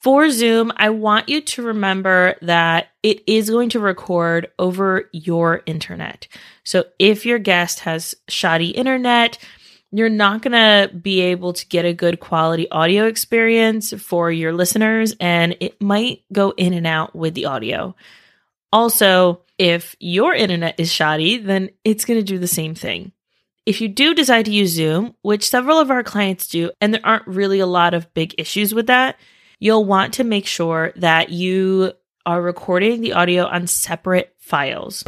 For Zoom, I want you to remember that it is going to record over your internet. So if your guest has shoddy internet, you're not going to be able to get a good quality audio experience for your listeners, and it might go in and out with the audio. Also, if your internet is shoddy, then it's going to do the same thing. If you do decide to use Zoom, which several of our clients do, and there aren't really a lot of big issues with that, you'll want to make sure that you are recording the audio on separate files.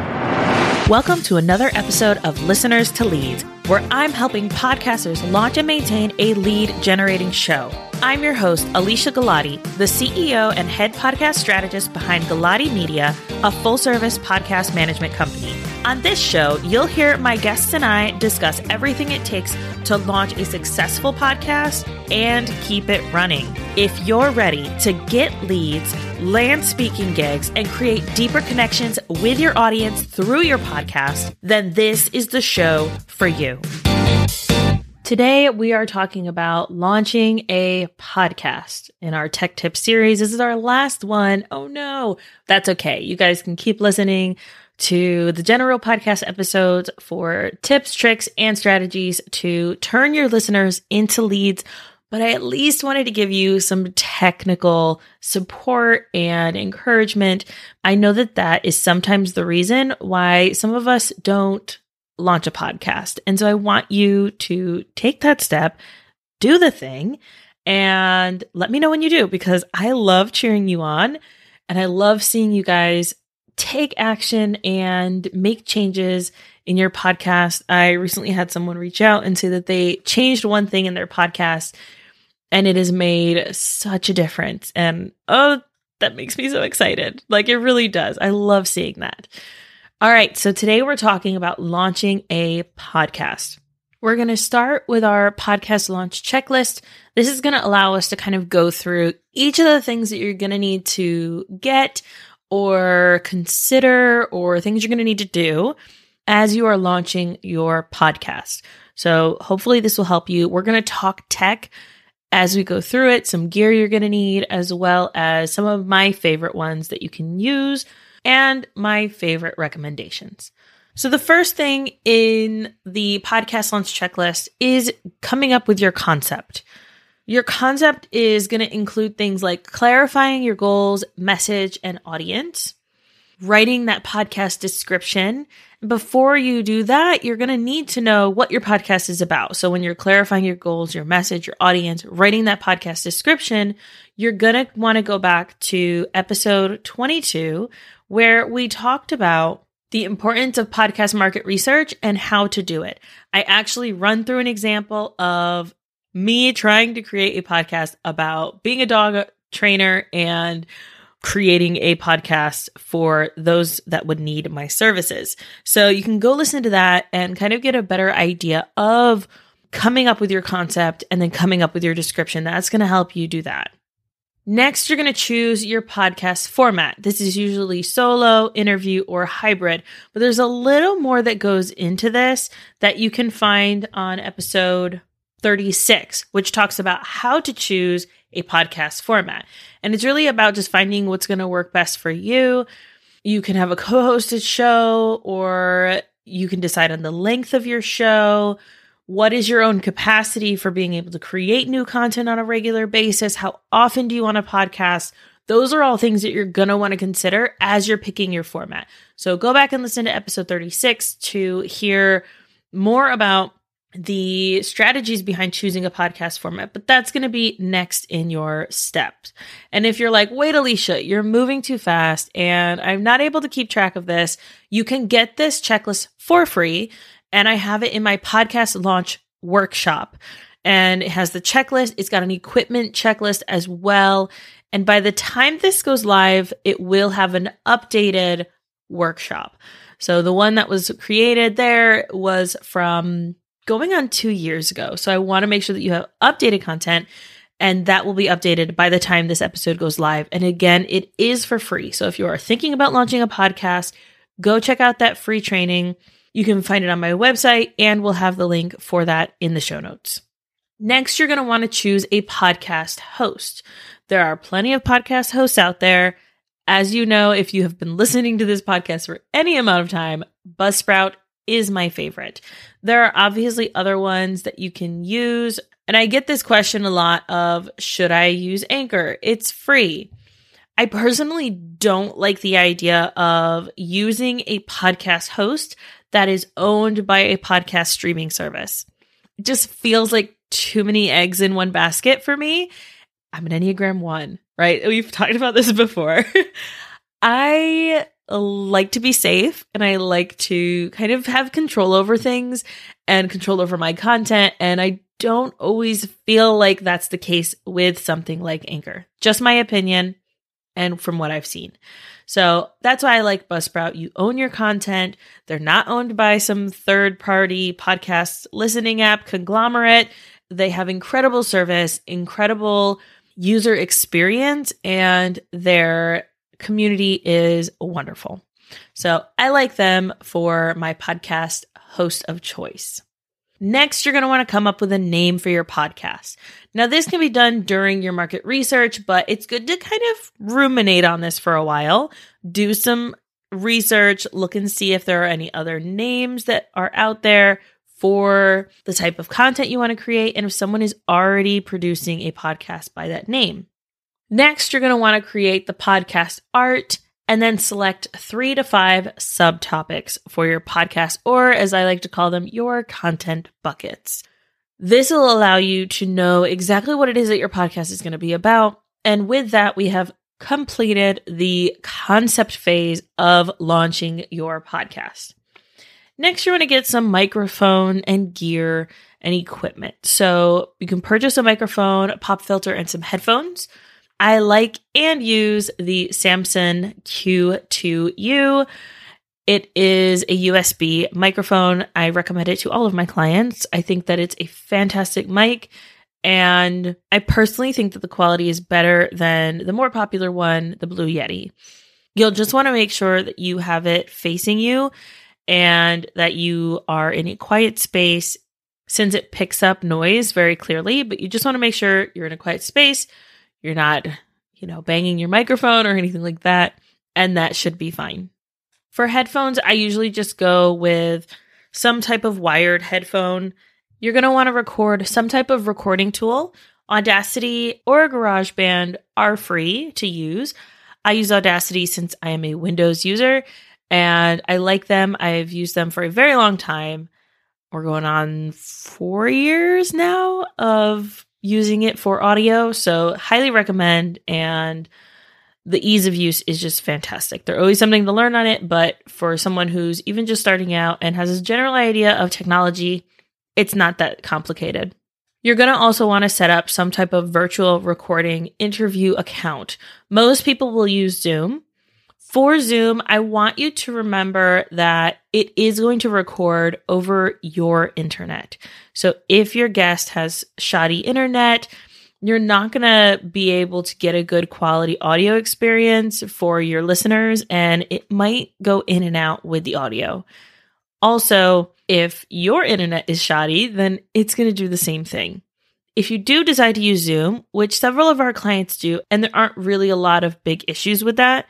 Welcome to another episode of Listeners to Leads, where I'm helping podcasters launch and maintain a lead generating show. I'm your host, Alicia Galati, the CEO and head podcast strategist behind Galati Media, a full service podcast management company. On this show, you'll hear my guests and I discuss everything it takes to launch a successful podcast and keep it running. If you're ready to get leads, land speaking gigs, and create deeper connections with your audience through your podcast, then this is the show for you. Today, we are talking about launching a podcast in our tech tip series. This is our last one. Oh no, that's okay. You guys can keep listening to the general podcast episodes for tips, tricks, and strategies to turn your listeners into leads. But I at least wanted to give you some technical support and encouragement. I know that that is sometimes the reason why some of us don't launch a podcast. And so I want you to take that step, do the thing, and let me know when you do because I love cheering you on and I love seeing you guys take action and make changes in your podcast. I recently had someone reach out and say that they changed one thing in their podcast and it has made such a difference. And oh, that makes me so excited. Like it really does. I love seeing that. All right, so today we're talking about launching a podcast. We're going to start with our podcast launch checklist. This is going to allow us to kind of go through each of the things that you're going to need to get or consider or things you're going to need to do as you are launching your podcast. So hopefully this will help you. We're going to talk tech as we go through it, some gear you're going to need, as well as some of my favorite ones that you can use and my favorite recommendations. So, the first thing in the podcast launch checklist is coming up with your concept. Your concept is going to include things like clarifying your goals, message, and audience, writing that podcast description. Before you do that, you're going to need to know what your podcast is about. So, when you're clarifying your goals, your message, your audience, writing that podcast description, you're going to want to go back to episode 22, where we talked about the importance of podcast market research and how to do it. I actually run through an example of me trying to create a podcast about being a dog trainer and creating a podcast for those that would need my services. So you can go listen to that and kind of get a better idea of coming up with your concept and then coming up with your description. That's going to help you do that. Next, you're going to choose your podcast format. This is usually solo, interview, or hybrid, but there's a little more that goes into this that you can find on episode 36, which talks about how to choose a podcast format. And it's really about just finding what's going to work best for you. You can have a co hosted show, or you can decide on the length of your show what is your own capacity for being able to create new content on a regular basis? How often do you want a podcast? Those are all things that you're going to want to consider as you're picking your format. So go back and listen to episode 36 to hear more about the strategies behind choosing a podcast format, but that's going to be next in your steps. And if you're like, wait, Alicia, you're moving too fast and I'm not able to keep track of this, you can get this checklist for free and I have it in my podcast launch workshop. And it has the checklist, it's got an equipment checklist as well. And by the time this goes live, it will have an updated workshop. So the one that was created there was from going on two years ago. So I want to make sure that you have updated content and that will be updated by the time this episode goes live. And again, it is for free. So if you are thinking about launching a podcast, go check out that free training. You can find it on my website, and we'll have the link for that in the show notes. Next, you're going to want to choose a podcast host. There are plenty of podcast hosts out there. As you know, if you have been listening to this podcast for any amount of time, Buzzsprout is my favorite. There are obviously other ones that you can use. And I get this question a lot of should I use Anchor? It's free. I personally don't like the idea of using a podcast host that is owned by a podcast streaming service. It just feels like too many eggs in one basket for me. I'm an Enneagram 1, right? We've talked about this before. I like to be safe and I like to kind of have control over things and control over my content. And I don't always feel like that's the case with something like Anchor. Just my opinion and from what I've seen. So that's why I like Buzzsprout. You own your content. They're not owned by some third party podcast listening app conglomerate. They have incredible service, incredible user experience, and their community is wonderful. So I like them for my podcast host of choice. Next, you're going to want to come up with a name for your podcast. Now, this can be done during your market research, but it's good to kind of ruminate on this for a while. Do some research, look and see if there are any other names that are out there for the type of content you want to create, and if someone is already producing a podcast by that name. Next, you're going to want to create the podcast art and then select three to five subtopics for your podcast, or as I like to call them, your content buckets. This will allow you to know exactly what it is that your podcast is going to be about. And with that, we have completed the concept phase of launching your podcast. Next, you want to get some microphone and gear and equipment. So you can purchase a microphone, a pop filter, and some headphones. I like and use the Samson Q2U. It is a USB microphone. I recommend it to all of my clients. I think that it's a fantastic mic. And I personally think that the quality is better than the more popular one, the Blue Yeti. You'll just want to make sure that you have it facing you and that you are in a quiet space since it picks up noise very clearly, but you just want to make sure you're in a quiet space you're not, you know, banging your microphone or anything like that. And that should be fine. For headphones, I usually just go with some type of wired headphone. You're going to want to record some type of recording tool. Audacity or GarageBand are free to use. I use Audacity since I am a Windows user and I like them. I've used them for a very long time. We're going on four years now of using it for audio. So, highly recommend. And the ease of use is just fantastic. There's always something to learn on it, but for someone who's even just starting out and has a general idea of technology, it's not that complicated. You're going to also want to set up some type of virtual recording interview account. Most people will use Zoom. For Zoom, I want you to remember that it is going to record over your internet. So if your guest has shoddy internet, you're not going to be able to get a good quality audio experience for your listeners, and it might go in and out with the audio. Also, if your internet is shoddy, then it's going to do the same thing. If you do decide to use Zoom, which several of our clients do, and there aren't really a lot of big issues with that,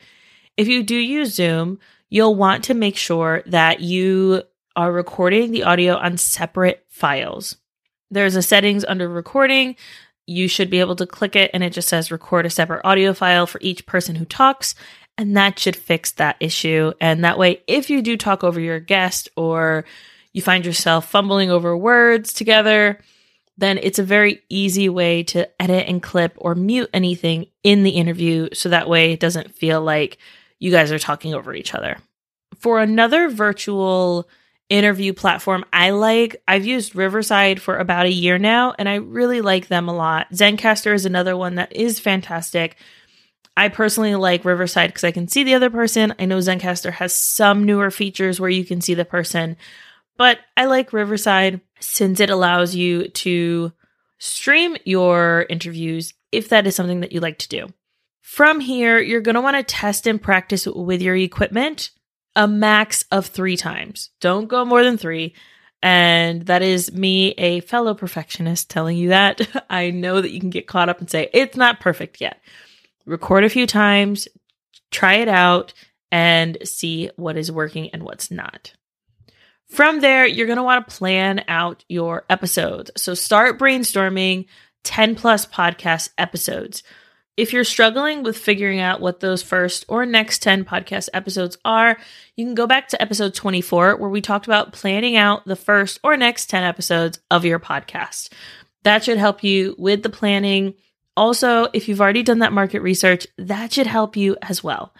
if you do use Zoom, you'll want to make sure that you are recording the audio on separate files. There's a settings under recording. You should be able to click it and it just says record a separate audio file for each person who talks. And that should fix that issue. And that way, if you do talk over your guest or you find yourself fumbling over words together, then it's a very easy way to edit and clip or mute anything in the interview. So that way it doesn't feel like you guys are talking over each other. For another virtual interview platform I like, I've used Riverside for about a year now, and I really like them a lot. Zencastr is another one that is fantastic. I personally like Riverside because I can see the other person. I know Zencastr has some newer features where you can see the person, but I like Riverside since it allows you to stream your interviews if that is something that you like to do. From here, you're going to want to test and practice with your equipment a max of three times. Don't go more than three. And that is me, a fellow perfectionist, telling you that. I know that you can get caught up and say, it's not perfect yet. Record a few times, try it out, and see what is working and what's not. From there, you're going to want to plan out your episodes. So start brainstorming 10 plus podcast episodes. If you're struggling with figuring out what those first or next 10 podcast episodes are, you can go back to episode 24, where we talked about planning out the first or next 10 episodes of your podcast. That should help you with the planning. Also, if you've already done that market research, that should help you as well.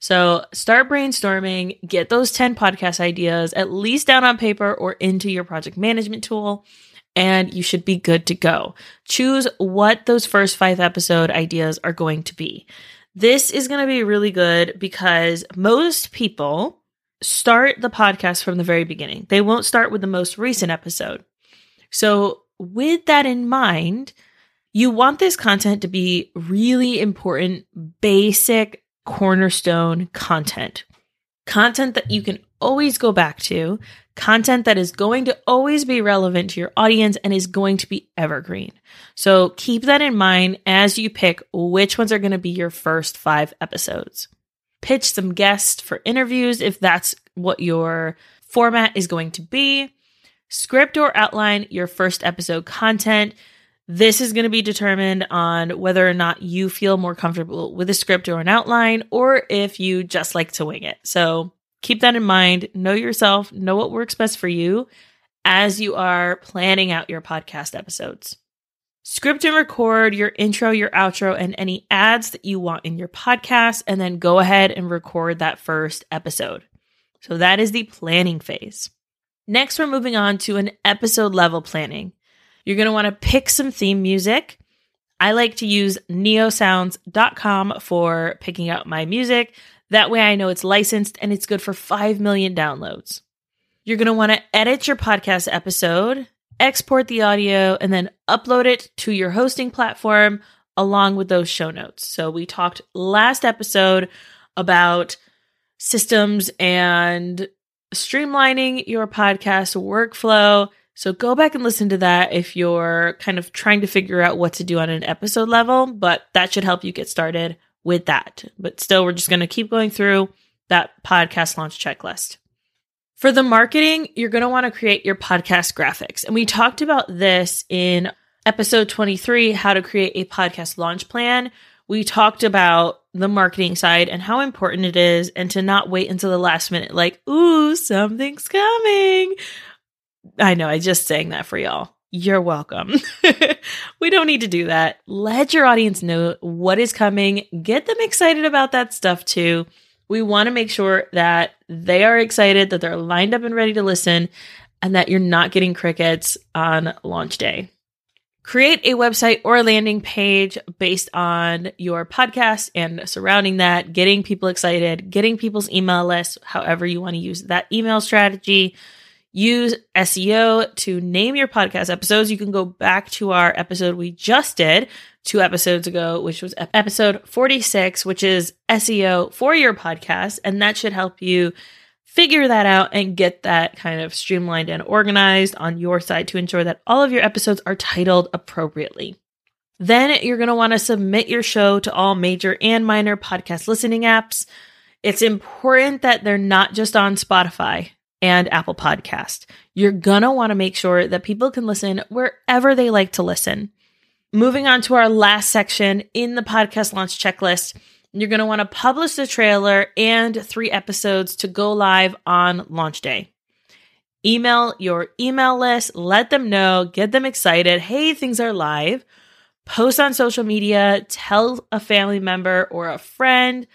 So start brainstorming, get those 10 podcast ideas at least down on paper or into your project management tool, and you should be good to go. Choose what those first five episode ideas are going to be. This is going to be really good because most people start the podcast from the very beginning. They won't start with the most recent episode. So, with that in mind, you want this content to be really important, basic cornerstone content. Content that you can always go back to, content that is going to always be relevant to your audience and is going to be evergreen. So keep that in mind as you pick which ones are going to be your first five episodes. Pitch some guests for interviews if that's what your format is going to be. Script or outline your first episode content this is going to be determined on whether or not you feel more comfortable with a script or an outline, or if you just like to wing it. So keep that in mind. Know yourself, know what works best for you as you are planning out your podcast episodes. Script and record your intro, your outro, and any ads that you want in your podcast, and then go ahead and record that first episode. So that is the planning phase. Next, we're moving on to an episode level planning. You're going to want to pick some theme music. I like to use neosounds.com for picking out my music. That way I know it's licensed and it's good for 5 million downloads. You're going to want to edit your podcast episode, export the audio, and then upload it to your hosting platform along with those show notes. So we talked last episode about systems and streamlining your podcast workflow. So go back and listen to that if you're kind of trying to figure out what to do on an episode level, but that should help you get started with that. But still, we're just going to keep going through that podcast launch checklist. For the marketing, you're going to want to create your podcast graphics. And we talked about this in episode 23 how to create a podcast launch plan. We talked about the marketing side and how important it is and to not wait until the last minute, like, ooh, something's coming. I know, I just saying that for y'all. You're welcome. we don't need to do that. Let your audience know what is coming. Get them excited about that stuff too. We want to make sure that they are excited, that they're lined up and ready to listen, and that you're not getting crickets on launch day. Create a website or a landing page based on your podcast and surrounding that, getting people excited, getting people's email list, however you want to use that email strategy use SEO to name your podcast episodes. You can go back to our episode we just did two episodes ago, which was episode 46, which is SEO for your podcast. And that should help you figure that out and get that kind of streamlined and organized on your side to ensure that all of your episodes are titled appropriately. Then you're going to want to submit your show to all major and minor podcast listening apps. It's important that they're not just on Spotify and Apple Podcast. You're gonna want to make sure that people can listen wherever they like to listen. Moving on to our last section in the podcast launch checklist, you're want to publish the trailer and three episodes to go live on launch day. Email your email list, let them know, get them excited. Hey, things are live. Post on social media, tell a family member or a friend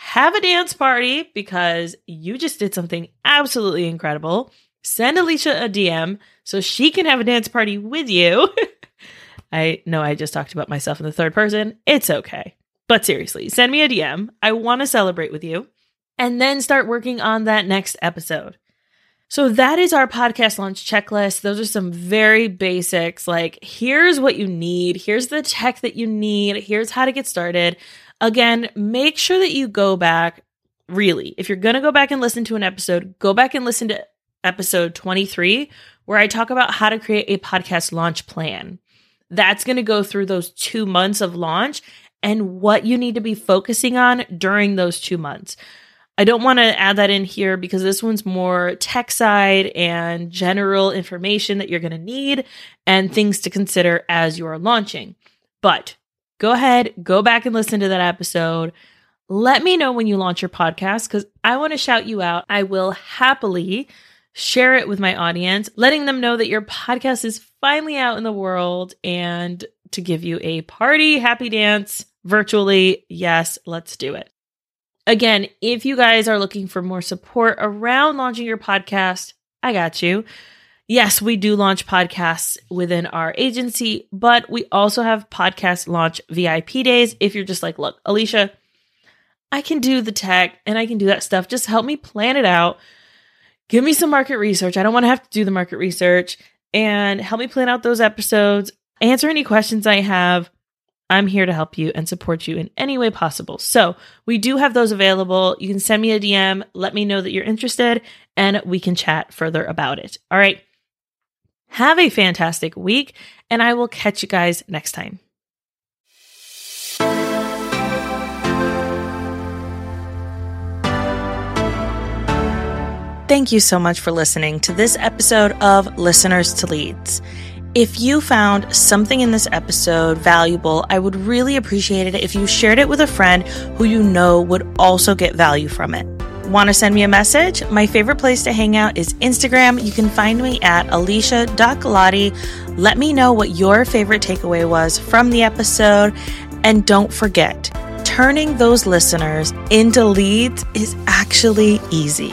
have a dance party because you just did something absolutely incredible. Send Alicia a DM so she can have a dance party with you. I know I just talked about myself in the third person. It's okay. But seriously, send me a DM. I want to celebrate with you. And then start working on that next episode. So that is our podcast launch checklist. Those are some very basics. Like, here's what you need. Here's the tech that you need. Here's how to get started. Again, make sure that you go back. Really, if you're going to go back and listen to an episode, go back and listen to episode 23, where I talk about how to create a podcast launch plan. That's going to go through those two months of launch and what you need to be focusing on during those two months. I don't want to add that in here because this one's more tech side and general information that you're going to need and things to consider as you are launching. But go ahead, go back and listen to that episode. Let me know when you launch your podcast because I want to shout you out. I will happily share it with my audience, letting them know that your podcast is finally out in the world and to give you a party, happy dance virtually. Yes, let's do it. Again, if you guys are looking for more support around launching your podcast, I got you. Yes, we do launch podcasts within our agency, but we also have podcast launch VIP days. If you're just like, look, Alicia, I can do the tech and I can do that stuff. Just help me plan it out. Give me some market research. I don't want to have to do the market research and help me plan out those episodes, answer any questions I have. I'm here to help you and support you in any way possible. So we do have those available. You can send me a DM, let me know that you're interested, and we can chat further about it. All right. Have a fantastic week, and I will catch you guys next time. Thank you so much for listening to this episode of Listeners to Leads. If you found something in this episode valuable, I would really appreciate it if you shared it with a friend who you know would also get value from it. Want to send me a message? My favorite place to hang out is Instagram. You can find me at alicia.galati. Let me know what your favorite takeaway was from the episode. And don't forget, turning those listeners into leads is actually easy.